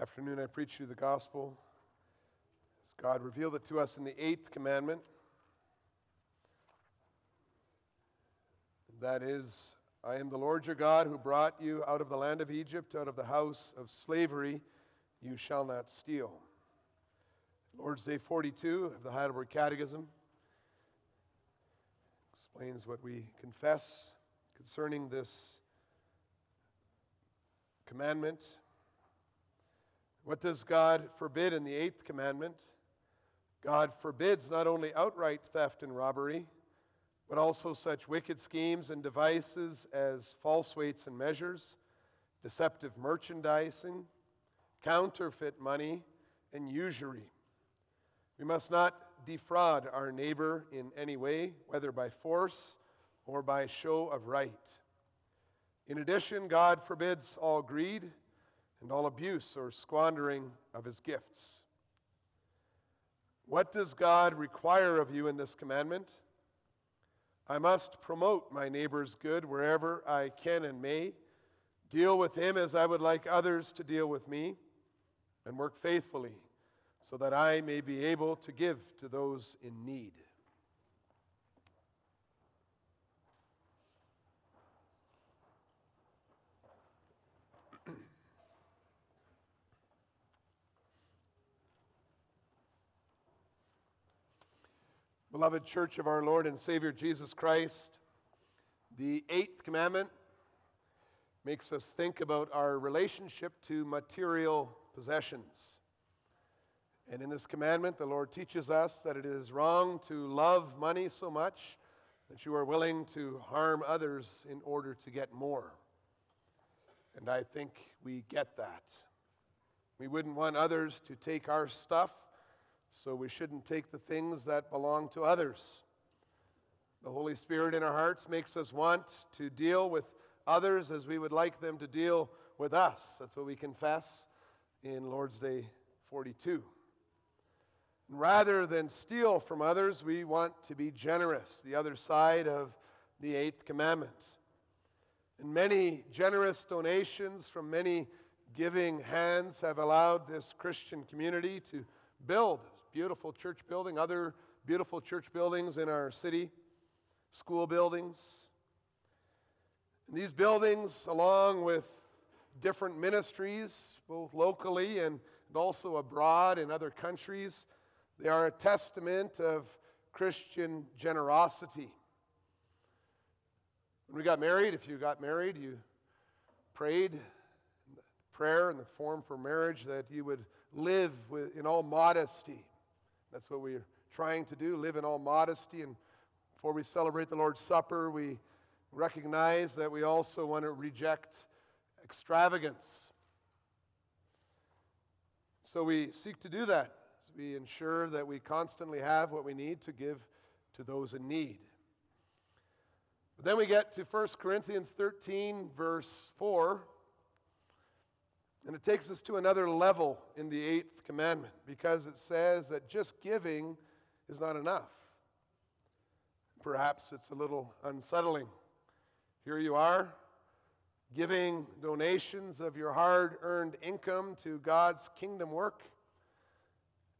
Afternoon I preach you the gospel as God revealed it to us in the eighth commandment. That is, I am the Lord your God who brought you out of the land of Egypt, out of the house of slavery. You shall not steal. Lord's Day 42 of the Heidelberg Catechism explains what we confess concerning this commandment. What does God forbid in the eighth commandment? God forbids not only outright theft and robbery, but also such wicked schemes and devices as false weights and measures, deceptive merchandising, counterfeit money, and usury. We must not defraud our neighbor in any way, whether by force or by show of right. In addition, God forbids all greed and all abuse or squandering of his gifts. What does God require of you in this commandment? I must promote my neighbor's good wherever I can and may, deal with him as I would like others to deal with me, and work faithfully so that I may be able to give to those in need. Beloved Church of our Lord and Savior Jesus Christ, the eighth commandment makes us think about our relationship to material possessions. And in this commandment, the Lord teaches us that it is wrong to love money so much that you are willing to harm others in order to get more. And I think we get that. We wouldn't want others to take our stuff so we shouldn't take the things that belong to others. The Holy Spirit in our hearts makes us want to deal with others as we would like them to deal with us. That's what we confess in Lord's Day 42. Rather than steal from others, we want to be generous, the other side of the eighth commandment. And many generous donations from many giving hands have allowed this Christian community to build beautiful church building, other beautiful church buildings in our city, school buildings. And these buildings, along with different ministries, both locally and, and also abroad in other countries, they are a testament of Christian generosity. When we got married, if you got married, you prayed prayer in the form for marriage that you would live with, in all modesty that's what we're trying to do, live in all modesty. And before we celebrate the Lord's Supper, we recognize that we also want to reject extravagance. So we seek to do that. We ensure that we constantly have what we need to give to those in need. But then we get to 1 Corinthians 13, verse 4. And it takes us to another level in the eighth commandment because it says that just giving is not enough. Perhaps it's a little unsettling. Here you are, giving donations of your hard earned income to God's kingdom work.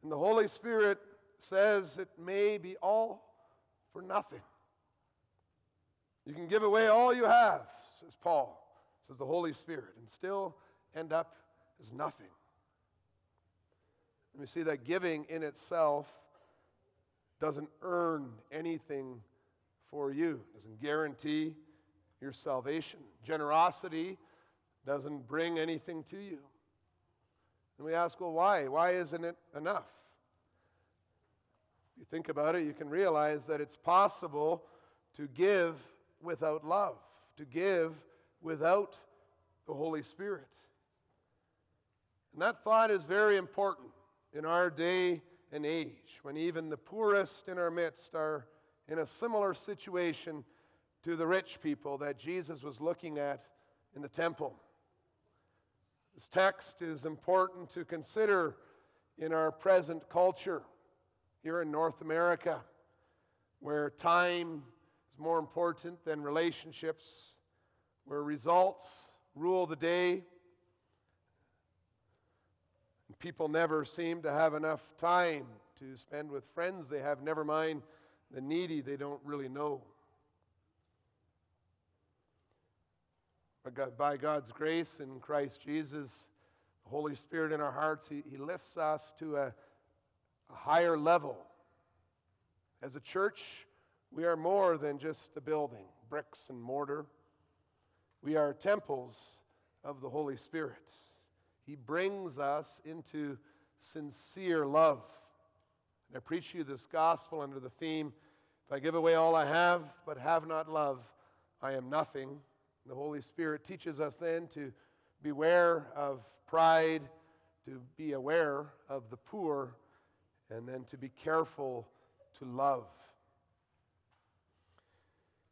And the Holy Spirit says it may be all for nothing. You can give away all you have, says Paul, says the Holy Spirit, and still end up as nothing. And we see that giving in itself doesn't earn anything for you, doesn't guarantee your salvation. Generosity doesn't bring anything to you. And we ask, well, why? Why isn't it enough? If you think about it, you can realize that it's possible to give without love, to give without the Holy Spirit. And that thought is very important in our day and age when even the poorest in our midst are in a similar situation to the rich people that Jesus was looking at in the temple. This text is important to consider in our present culture here in North America, where time is more important than relationships, where results rule the day people never seem to have enough time to spend with friends they have, never mind the needy they don't really know. But by God's grace in Christ Jesus, the Holy Spirit in our hearts, He, he lifts us to a, a higher level. As a church, we are more than just a building, bricks and mortar. We are temples of the Holy Spirit. He brings us into sincere love. And I preach you this gospel under the theme if I give away all I have but have not love, I am nothing. The Holy Spirit teaches us then to beware of pride, to be aware of the poor, and then to be careful to love.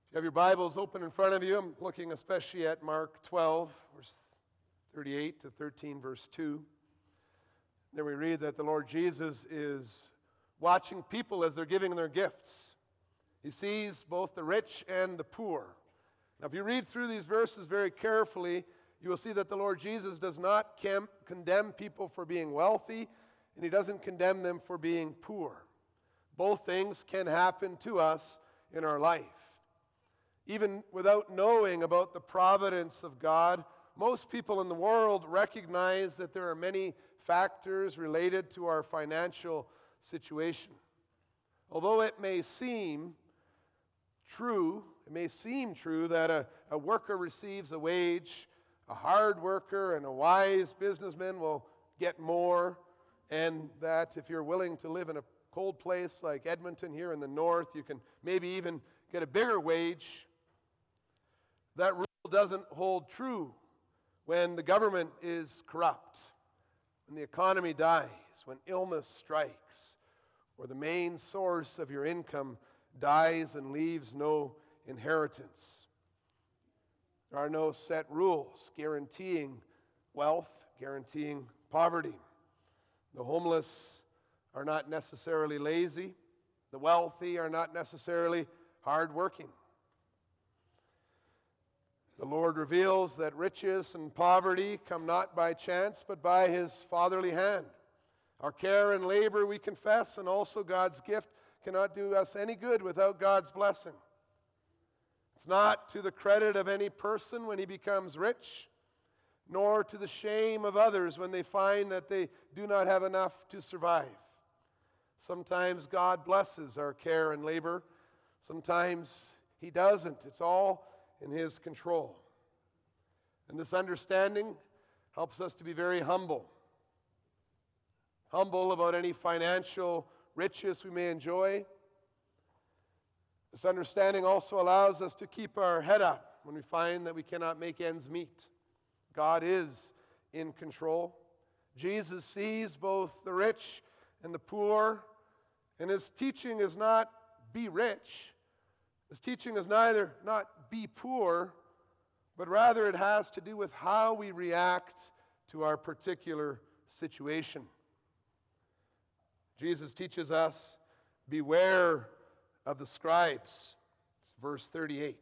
If you have your Bibles open in front of you, I'm looking especially at Mark 12, verse 38 to 13, verse 2. There we read that the Lord Jesus is watching people as they're giving their gifts. He sees both the rich and the poor. Now, if you read through these verses very carefully, you will see that the Lord Jesus does not condemn people for being wealthy, and He doesn't condemn them for being poor. Both things can happen to us in our life. Even without knowing about the providence of God, most people in the world recognize that there are many factors related to our financial situation. Although it may seem true, it may seem true that a, a worker receives a wage, a hard worker and a wise businessman will get more, and that if you're willing to live in a cold place like Edmonton here in the north, you can maybe even get a bigger wage. That rule doesn't hold true when the government is corrupt, when the economy dies, when illness strikes, or the main source of your income dies and leaves no inheritance. There are no set rules guaranteeing wealth, guaranteeing poverty. The homeless are not necessarily lazy, the wealthy are not necessarily hardworking. The Lord reveals that riches and poverty come not by chance, but by His fatherly hand. Our care and labor, we confess, and also God's gift cannot do us any good without God's blessing. It's not to the credit of any person when he becomes rich, nor to the shame of others when they find that they do not have enough to survive. Sometimes God blesses our care and labor, sometimes He doesn't. It's all in His control. And this understanding helps us to be very humble. Humble about any financial riches we may enjoy. This understanding also allows us to keep our head up when we find that we cannot make ends meet. God is in control. Jesus sees both the rich and the poor, and his teaching is not be rich. His teaching is neither not be poor, but rather it has to do with how we react to our particular situation. Jesus teaches us beware of the scribes. It's verse 38.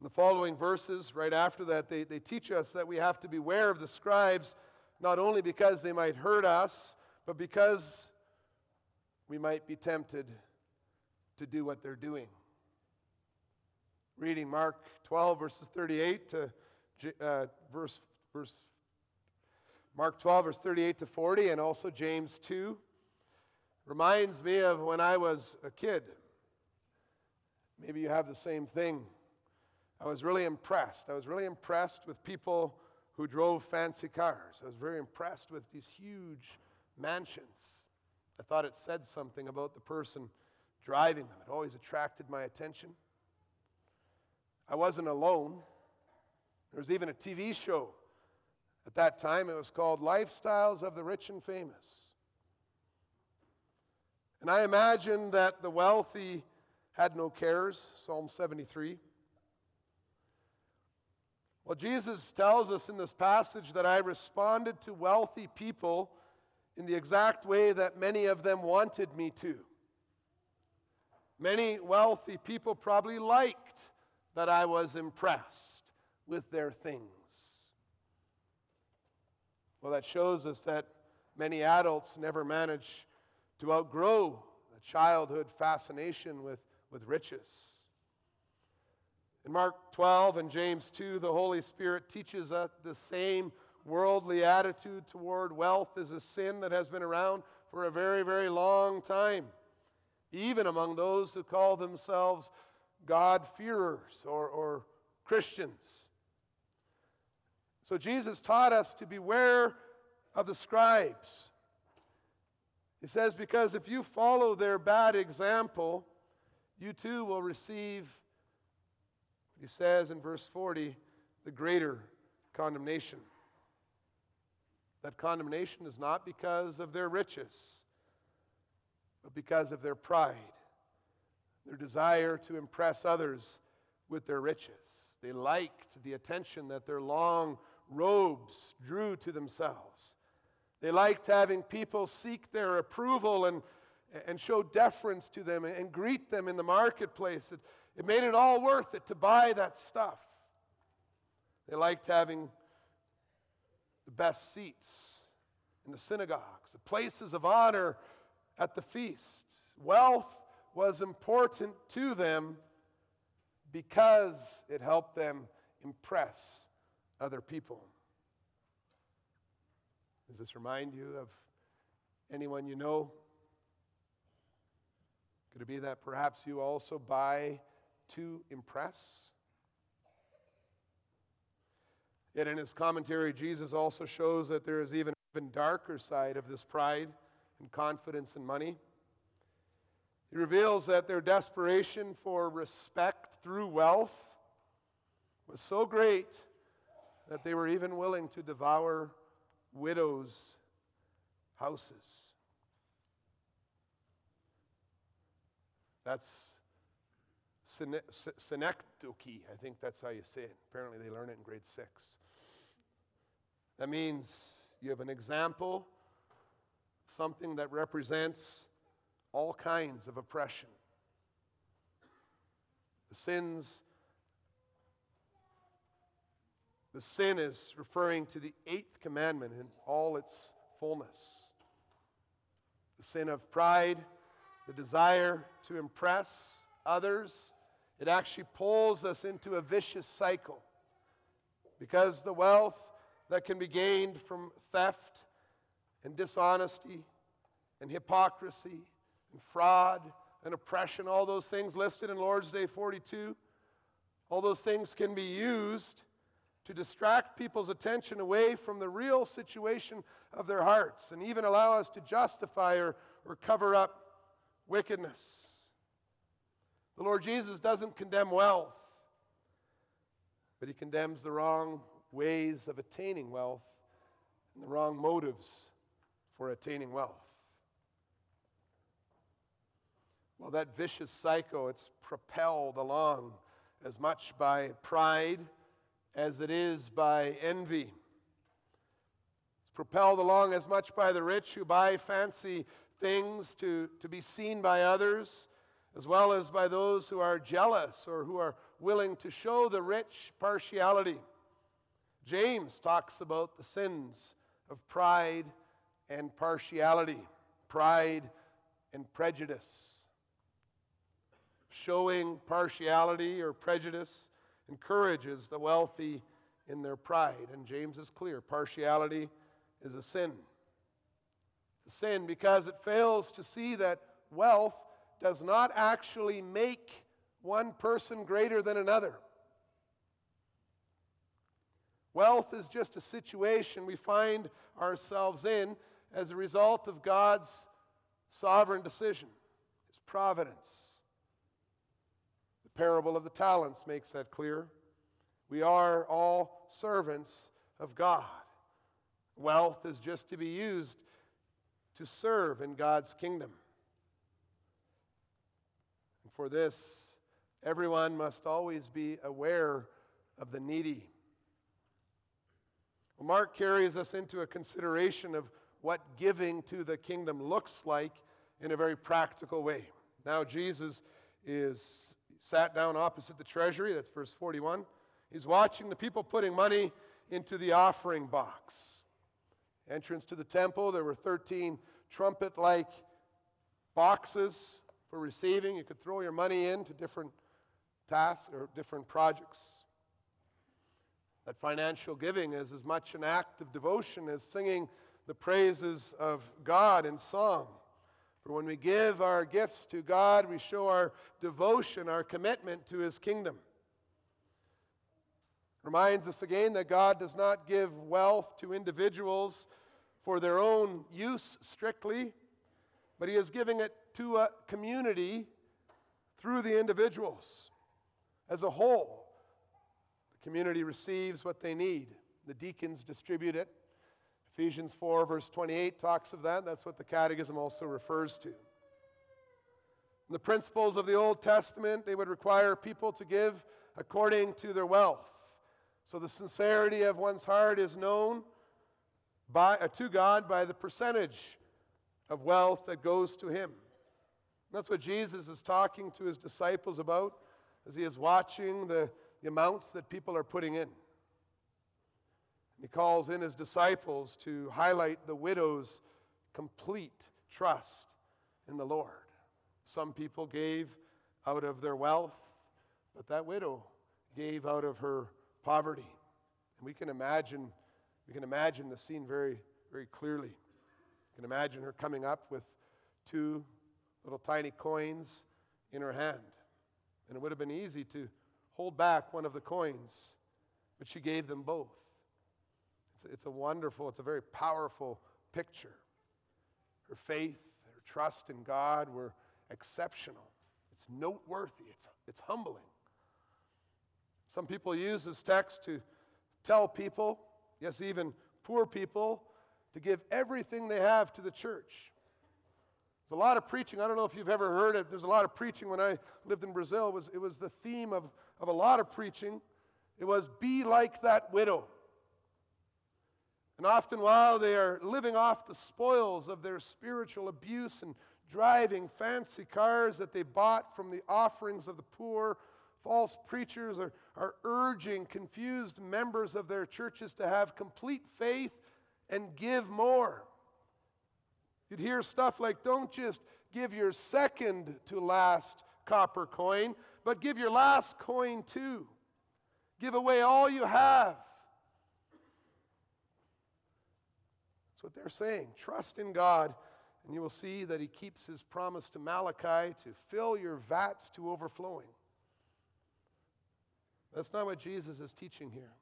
In the following verses, right after that, they, they teach us that we have to beware of the scribes, not only because they might hurt us, but because we might be tempted to do what they're doing reading Mark 12, verses 38 to uh, verse, verse Mark 12, verse 38 to 40, and also James 2, reminds me of when I was a kid. Maybe you have the same thing. I was really impressed. I was really impressed with people who drove fancy cars. I was very impressed with these huge mansions. I thought it said something about the person driving them. It always attracted my attention. I wasn't alone. There was even a TV show at that time. It was called Lifestyles of the Rich and Famous. And I imagine that the wealthy had no cares, Psalm 73. Well, Jesus tells us in this passage that I responded to wealthy people in the exact way that many of them wanted me to. Many wealthy people probably liked that I was impressed with their things. Well, that shows us that many adults never manage to outgrow the childhood fascination with, with riches. In Mark 12 and James 2, the Holy Spirit teaches us the same worldly attitude toward wealth is a sin that has been around for a very, very long time, even among those who call themselves God-fearers or, or Christians. So Jesus taught us to beware of the scribes. He says, because if you follow their bad example, you too will receive, he says in verse 40, the greater condemnation. That condemnation is not because of their riches, but because of their pride, their desire to impress others with their riches. They liked the attention that their long robes drew to themselves. They liked having people seek their approval and, and show deference to them and, greet them in the marketplace. It, it made it all worth it to buy that stuff. They liked having the best seats in the synagogues, the places of honor at the feast. Wealth was important to them because it helped them impress other people. Does this remind you of anyone you know? Could it be that perhaps you also buy to impress? Yet in his commentary, Jesus also shows that there is even an darker side of this pride and confidence in money. He reveals that their desperation for respect through wealth was so great that they were even willing to devour widows' houses. That's synecdoche. I think that's how you say it. Apparently, they learn it in grade six. That means you have an example, something that represents all kinds of oppression. The sins, the sin is referring to the eighth commandment in all its fullness. The sin of pride, the desire to impress others, it actually pulls us into a vicious cycle because the wealth that can be gained from theft and dishonesty and hypocrisy and fraud and oppression, all those things listed in Lord's Day 42, all those things can be used to distract people's attention away from the real situation of their hearts and even allow us to justify or, or cover up wickedness. The Lord Jesus doesn't condemn wealth, but he condemns the wrong ways of attaining wealth and the wrong motives for attaining wealth. Well, that vicious cycle, it's propelled along as much by pride as it is by envy. It's propelled along as much by the rich who buy fancy things to, to be seen by others, as well as by those who are jealous or who are willing to show the rich partiality. James talks about the sins of pride and partiality, pride and prejudice. Showing partiality or prejudice encourages the wealthy in their pride. And James is clear partiality is a sin. It's a sin because it fails to see that wealth does not actually make one person greater than another. Wealth is just a situation we find ourselves in as a result of God's sovereign decision, His providence. Parable of the talents makes that clear. We are all servants of God. Wealth is just to be used to serve in God's kingdom. And for this, everyone must always be aware of the needy well, Mark carries us into a consideration of what giving to the kingdom looks like in a very practical way. Now, Jesus is sat down opposite the treasury, that's verse 41. He's watching the people putting money into the offering box. entrance to the temple, there were 13 trumpet like boxes for receiving. You could throw your money into different tasks or different projects. That financial giving is as much an act of devotion as singing the praises of God in song. For when we give our gifts to God, we show our devotion, our commitment to His kingdom. Reminds us again that God does not give wealth to individuals for their own use strictly, but He is giving it to a community through the individuals as a whole. The community receives what they need, the deacons distribute it. Ephesians 4, verse 28 talks of that. That's what the Catechism also refers to. the principles of the Old Testament, they would require people to give according to their wealth. So the sincerity of one's heart is known by, uh, to God by the percentage of wealth that goes to Him. That's what Jesus is talking to His disciples about as He is watching the, the amounts that people are putting in. He calls in His disciples to highlight the widow's complete trust in the Lord. Some people gave out of their wealth, but that widow gave out of her poverty. And we can imagine, we can imagine the scene very, very clearly. You can imagine her coming up with two little tiny coins in her hand. And it would have been easy to hold back one of the coins, but she gave them both. It's a, it's a wonderful, it's a very powerful picture. Her faith, her trust in God were exceptional. It's noteworthy, it's, it's humbling. Some people use this text to tell people, yes, even poor people, to give everything they have to the church. There's a lot of preaching. I don't know if you've ever heard it. There's a lot of preaching when I lived in Brazil. It was, it was the theme of, of a lot of preaching. It was be like that widow. And often, while they are living off the spoils of their spiritual abuse and driving fancy cars that they bought from the offerings of the poor, false preachers are, are urging confused members of their churches to have complete faith and give more. You'd hear stuff like, don't just give your second to last copper coin, but give your last coin too. Give away all you have. That's what they're saying. Trust in God, and you will see that He keeps His promise to Malachi to fill your vats to overflowing. That's not what Jesus is teaching here.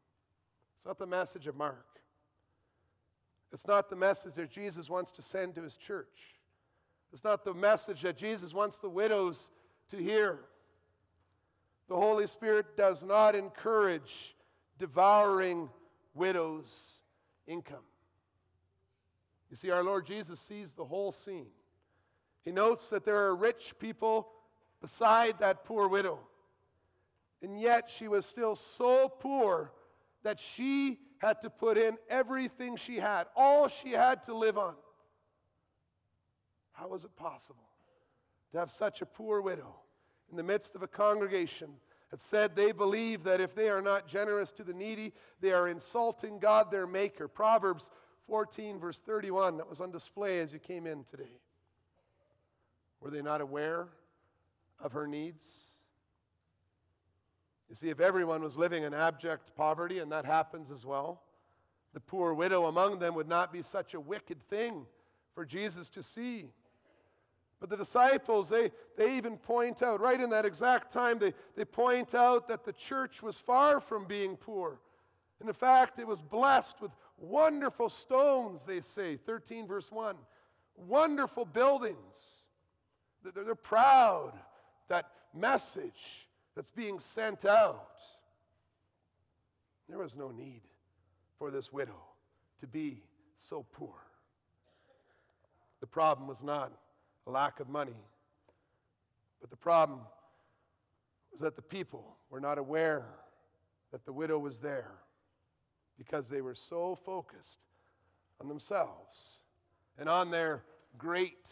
It's not the message of Mark. It's not the message that Jesus wants to send to his church. It's not the message that Jesus wants the widows to hear. The Holy Spirit does not encourage devouring widows' income. You see, our Lord Jesus sees the whole scene. He notes that there are rich people beside that poor widow. And yet she was still so poor that she had to put in everything she had, all she had to live on. How was it possible to have such a poor widow in the midst of a congregation that said they believe that if they are not generous to the needy, they are insulting God, their Maker? Proverbs 14, verse 31, that was on display as you came in today. Were they not aware of her needs? You see, if everyone was living in abject poverty, and that happens as well, the poor widow among them would not be such a wicked thing for Jesus to see. But the disciples, they, they even point out, right in that exact time, they, they point out that the church was far from being poor. And in fact, it was blessed with wonderful stones, they say, 13 verse 1. Wonderful buildings. They're, proud that message that's being sent out. There was no need for this widow to be so poor. The problem was not a lack of money, but the problem was that the people were not aware that the widow was there because they were so focused on themselves and on their great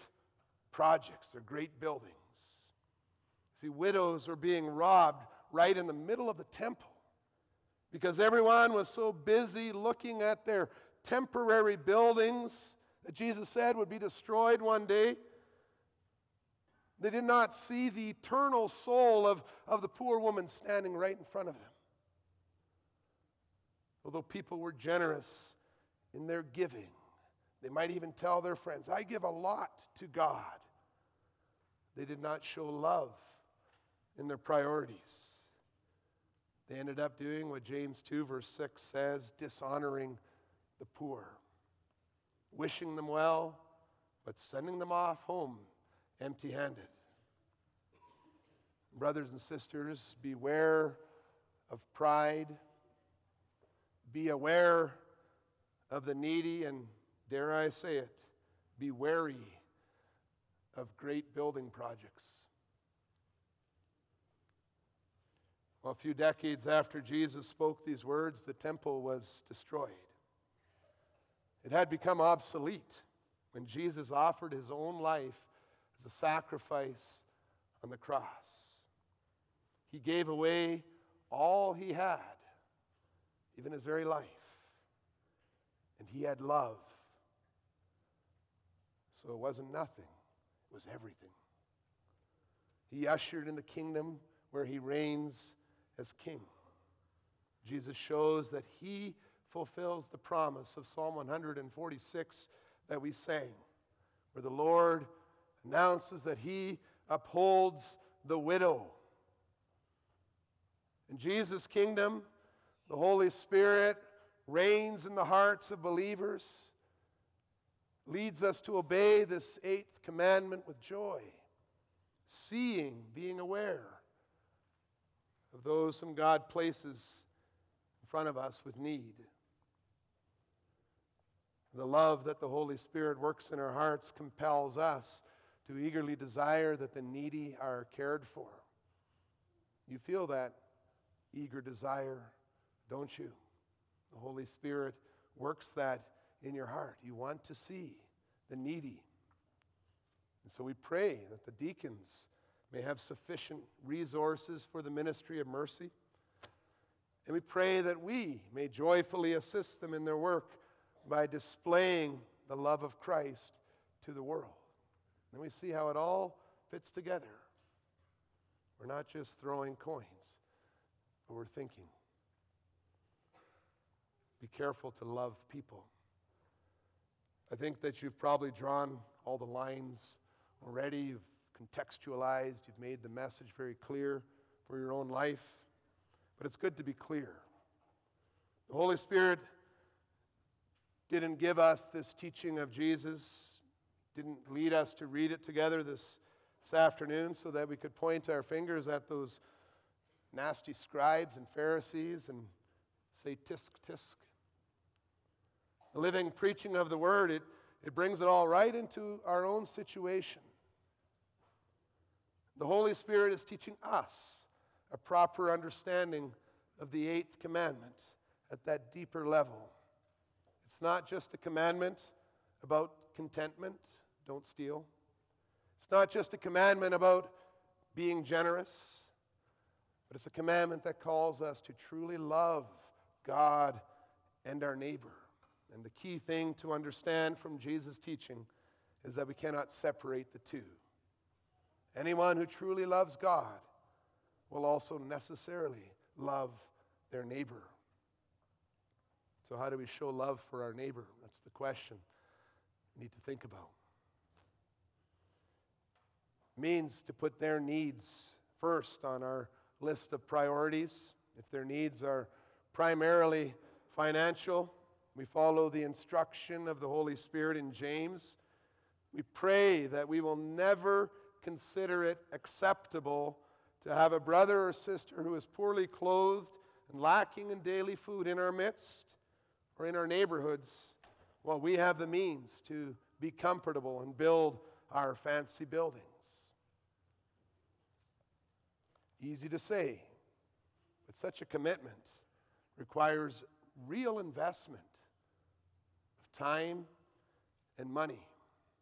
projects, their great buildings. See, widows were being robbed right in the middle of the temple because everyone was so busy looking at their temporary buildings that Jesus said would be destroyed one day. They did not see the eternal soul of, of the poor woman standing right in front of them. Although people were generous in their giving, they might even tell their friends, I give a lot to God. They did not show love in their priorities. They ended up doing what James 2, verse 6 says dishonoring the poor, wishing them well, but sending them off home empty handed. Brothers and sisters, beware of pride. Be aware of the needy, and dare I say it, be wary of great building projects. Well, a few decades after Jesus spoke these words, the temple was destroyed. It had become obsolete when Jesus offered his own life as a sacrifice on the cross. He gave away all he had, even his very life. And he had love. So it wasn't nothing, it was everything. He ushered in the kingdom where he reigns as king. Jesus shows that he fulfills the promise of Psalm 146 that we sang, where the Lord announces that he upholds the widow. In Jesus' kingdom, the Holy Spirit reigns in the hearts of believers, leads us to obey this eighth commandment with joy, seeing, being aware of those whom God places in front of us with need. The love that the Holy Spirit works in our hearts compels us to eagerly desire that the needy are cared for. You feel that eager desire, don't you? The Holy Spirit works that in your heart. You want to see the needy. And so we pray that the deacons may have sufficient resources for the ministry of mercy. And we pray that we may joyfully assist them in their work by displaying the love of Christ to the world. And we see how it all fits together. We're not just throwing coins, but we're thinking. Be careful to love people. I think that you've probably drawn all the lines already. You've contextualized, you've made the message very clear for your own life. But it's good to be clear. The Holy Spirit didn't give us this teaching of Jesus, didn't lead us to read it together this, this afternoon so that we could point our fingers at those nasty scribes and Pharisees and say, tisk, tisk. Living preaching of the word, it, it brings it all right into our own situation. The Holy Spirit is teaching us a proper understanding of the eighth commandment at that deeper level. It's not just a commandment about contentment, don't steal. It's not just a commandment about being generous, but it's a commandment that calls us to truly love God and our neighbor. And the key thing to understand from Jesus' teaching is that we cannot separate the two. Anyone who truly loves God will also necessarily love their neighbor. So, how do we show love for our neighbor? That's the question we need to think about. Means to put their needs first on our list of priorities. If their needs are primarily financial, we follow the instruction of the Holy Spirit in James. We pray that we will never consider it acceptable to have a brother or sister who is poorly clothed and lacking in daily food in our midst or in our neighborhoods while we have the means to be comfortable and build our fancy buildings. Easy to say, but such a commitment requires real investment time and money.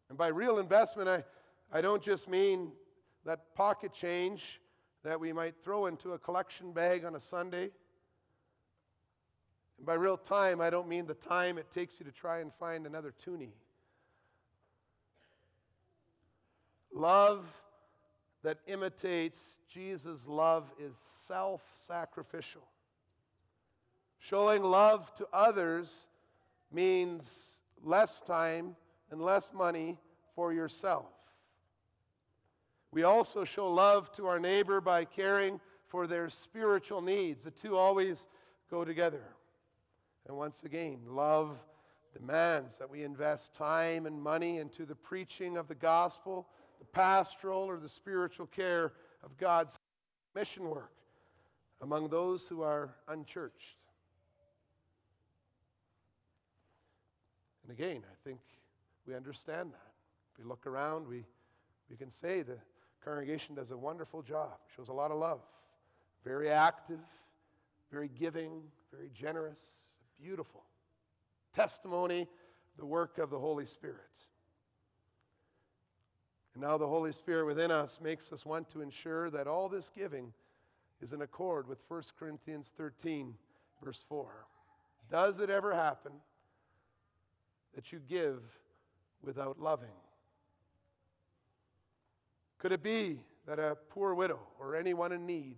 And by real investment, I, I don't just mean that pocket change that we might throw into a collection bag on a Sunday. And by real time, I don't mean the time it takes you to try and find another toonie. Love that imitates Jesus' love is self sacrificial. Showing love to others means less time and less money for yourself. We also show love to our neighbor by caring for their spiritual needs. The two always go together. And once again, love demands that we invest time and money into the preaching of the gospel, the pastoral or the spiritual care of God's mission work among those who are unchurched. And again, I think we understand that. If we look around, we, we can say the congregation does a wonderful job, shows a lot of love, very active, very giving, very generous, beautiful testimony, the work of the Holy Spirit. And now the Holy Spirit within us makes us want to ensure that all this giving is in accord with 1 Corinthians 13, verse 4. Does it ever happen that you give without loving? Could it be that a poor widow or anyone in need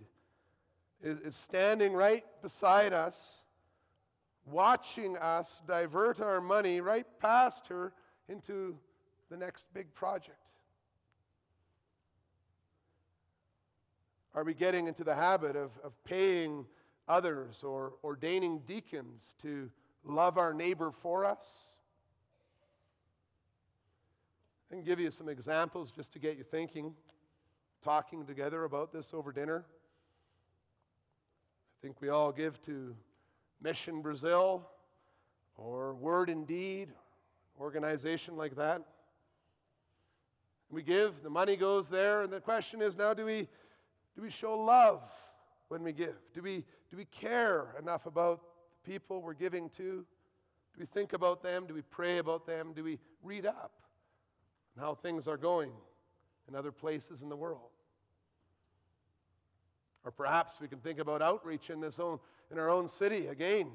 is, is standing right beside us, watching us divert our money right past her into the next big project? Are we getting into the habit of, of paying others or ordaining deacons to love our neighbor for us? Can give you some examples just to get you thinking, talking together about this over dinner. I think we all give to Mission Brazil or Word and Deed, organization like that. We give, the money goes there, and the question is now do we, do we show love when we give? Do we, do we care enough about the people we're giving to? Do we think about them? Do we pray about them? Do we read up? And how things are going in other places in the world. Or perhaps we can think about outreach in, this own, in our own city. Again,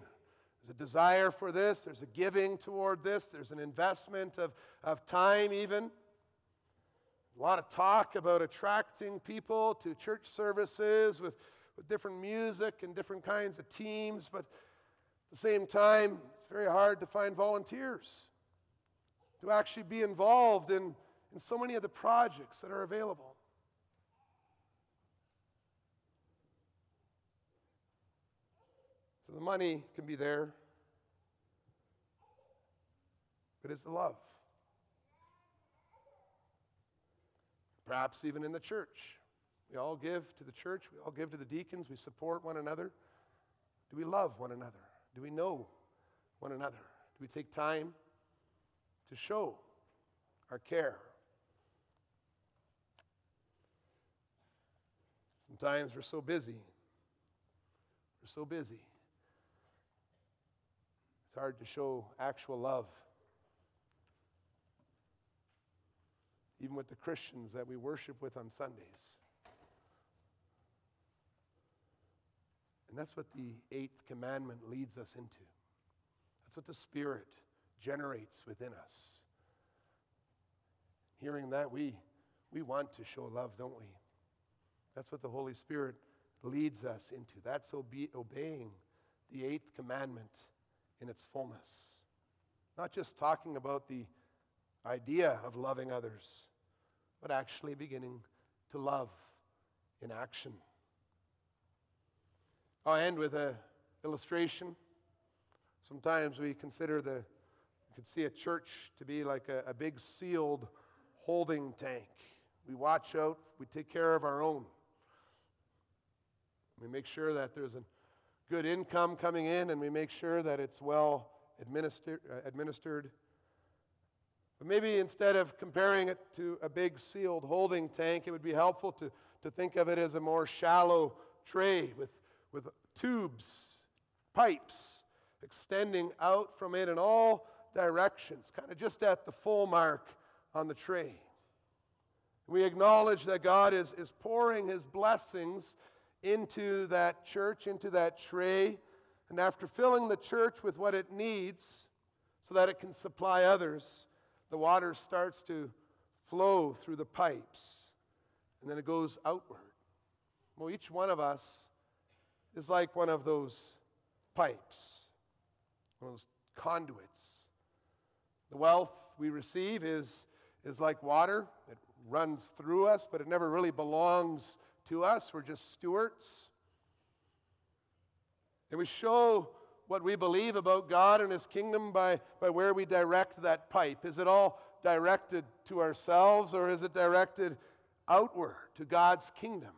there's a desire for this, there's a giving toward this, there's an investment of, of time, even. A lot of talk about attracting people to church services with, with different music and different kinds of teams, but at the same time, it's very hard to find volunteers to actually be involved in, in so many of the projects that are available. So the money can be there, but it's the love. Perhaps even in the church. We all give to the church, we all give to the deacons, we support one another. Do we love one another? Do we know one another? Do we take time to show our care. Sometimes we're so busy. We're so busy. It's hard to show actual love. Even with the Christians that we worship with on Sundays. And that's what the eighth commandment leads us into. That's what the Spirit generates within us. Hearing that, we, we want to show love, don't we? That's what the Holy Spirit leads us into. That's obe- obeying the eighth commandment in its fullness. Not just talking about the idea of loving others, but actually beginning to love in action. I'll end with an illustration. Sometimes we consider the you could see a church to be like a, a big sealed holding tank. We watch out, we take care of our own. We make sure that there's a good income coming in, and we make sure that it's well administer, uh, administered. But maybe instead of comparing it to a big sealed holding tank, it would be helpful to, to think of it as a more shallow tray with, with tubes, pipes extending out from it and all directions, kind of just at the full mark on the tree. We acknowledge that God is, is pouring his blessings into that church, into that tree, And after filling the church with what it needs so that it can supply others, the water starts to flow through the pipes and then it goes outward. Well, each one of us is like one of those pipes, one of those conduits. The wealth we receive is, is like water. It runs through us, but it never really belongs to us. We're just stewards. And we show what we believe about God and His kingdom by, by where we direct that pipe. Is it all directed to ourselves or is it directed outward to God's kingdom?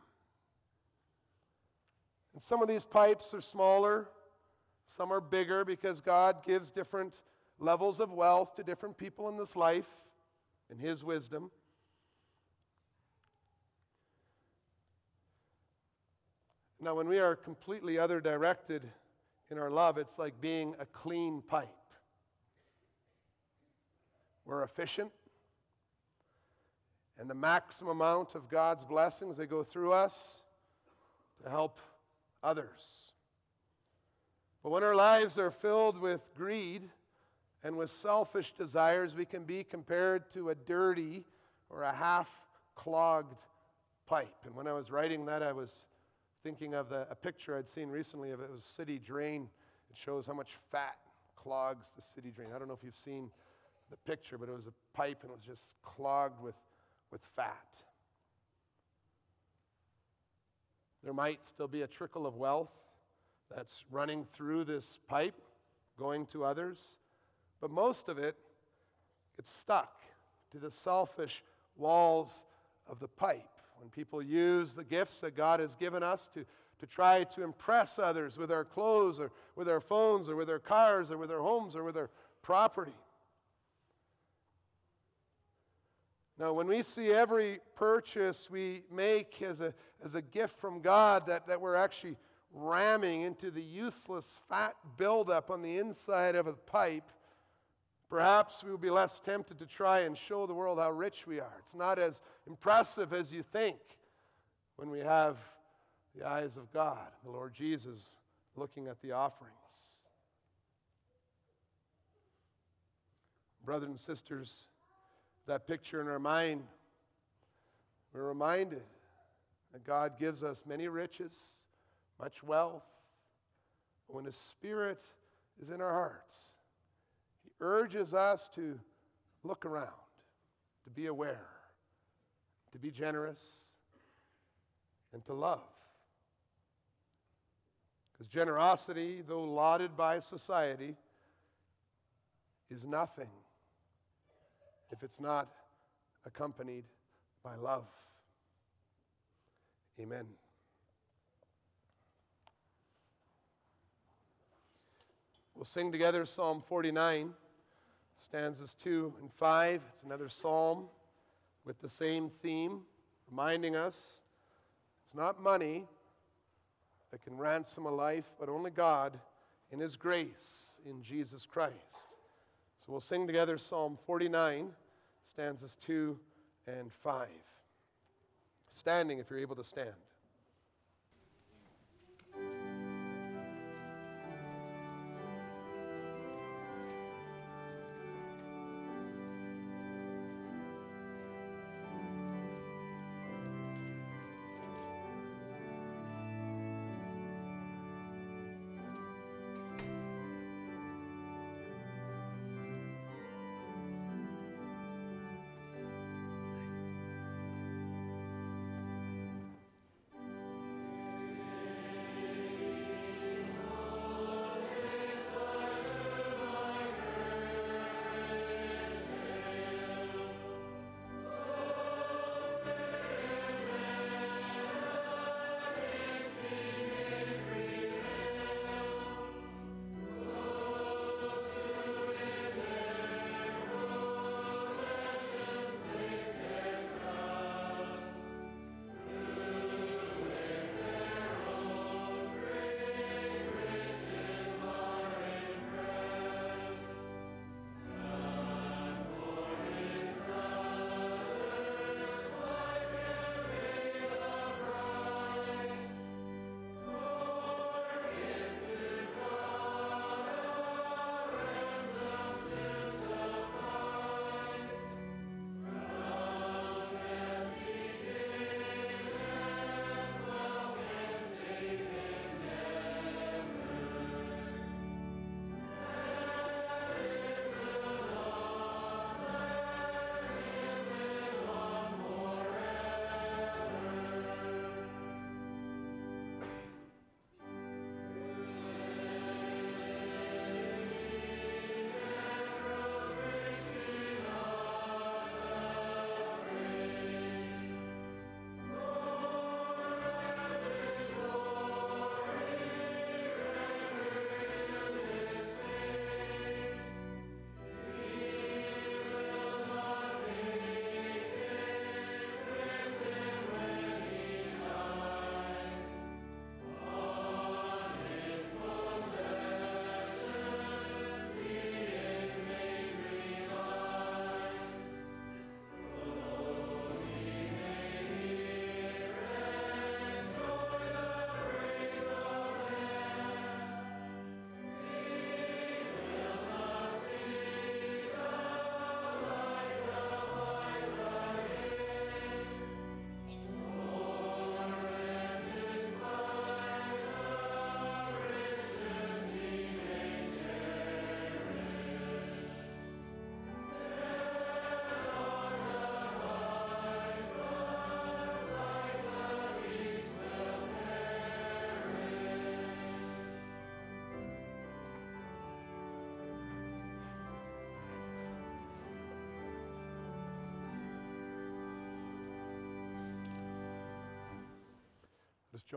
And some of these pipes are smaller, some are bigger because God gives different levels of wealth to different people in this life in His wisdom. Now, when we are completely other directed in our love, it's like being a clean pipe. We're efficient, and the maximum amount of God's blessings they go through us to help others. But when our lives are filled with greed and with selfish desires, we can be compared to a dirty or a half clogged pipe. And when I was writing that, I was thinking of the, a picture I'd seen recently of it. was city drain. It shows how much fat clogs the city drain. I don't know if you've seen the picture, but it was a pipe and it was just clogged with, with fat. There might still be a trickle of wealth that's running through this pipe, going to others, but most of it gets stuck to the selfish walls of the pipe when people use the gifts that God has given us to, to try to impress others with our clothes or with our phones or with our cars or with our homes or with our property. Now, when we see every purchase we make as a, as a gift from God that, that we're actually ramming into the useless fat buildup on the inside of a pipe, Perhaps we will be less tempted to try and show the world how rich we are. It's not as impressive as you think when we have the eyes of God, the Lord Jesus, looking at the offerings. Brothers and sisters, that picture in our mind, we're reminded that God gives us many riches, much wealth. When His Spirit is in our hearts, urges us to look around, to be aware, to be generous, and to love. Because generosity, though lauded by society, is nothing if it's not accompanied by love. Amen. We'll sing together Psalm 49 stanzas 2 and 5. It's another psalm with the same theme, reminding us it's not money that can ransom a life, but only God in His grace in Jesus Christ. So we'll sing together Psalm 49, stanzas 2 and 5. Standing if you're able to stand.